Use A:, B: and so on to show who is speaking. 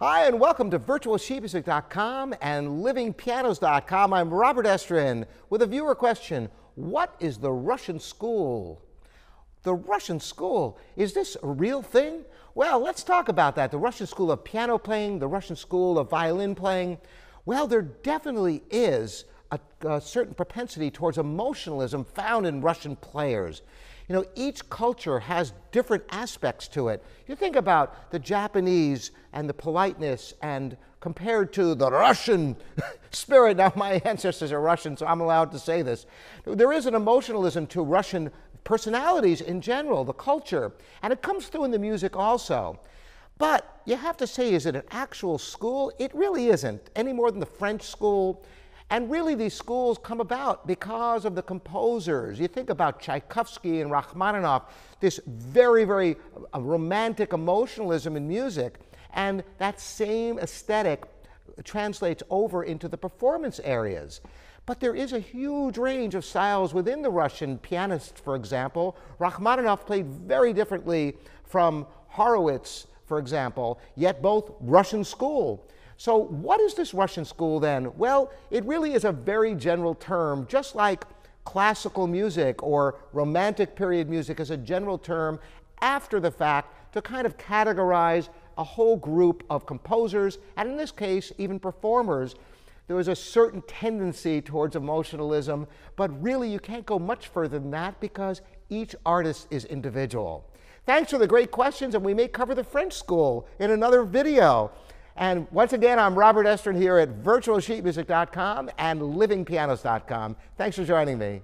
A: and welcome to virtualsheetmusic.com and livingpianos.com. I'm Robert Estrin with a viewer question. What is the Russian school? The Russian school, is this a real thing? Well, let's talk about that. The Russian school of piano playing, the Russian school of violin playing. Well, there definitely is a, a certain propensity towards emotionalism found in Russian players. You know, each culture has different aspects to it. You think about the Japanese and the politeness and compared to the Russian spirit. Now, my ancestors are Russian, so I'm allowed to say this. There is an emotionalism to Russian personalities in general, the culture, and it comes through in the music also. But you have to say, is it an actual school? It really isn't, any more than the French school and really, these schools come about because of the composers. You think about Tchaikovsky and Rachmaninoff, this very, very uh, romantic emotionalism in music, and that same aesthetic translates over into the performance areas. But there is a huge range of styles within the Russian pianist, for example. Rachmaninoff played very differently from Horowitz, for example, yet both Russian school. So, what is this Russian school then? Well, it really is a very general term, just like classical music or romantic period music is a general term after the fact to kind of categorize a whole group of composers, and in this case, even performers. There was a certain tendency towards emotionalism, but really you can't go much further than that because each artist is individual. Thanks for the great questions, and we may cover the French school in another video. And once again, I'm Robert Estrin here at virtualsheetmusic.com and livingpianos.com. Thanks for joining me.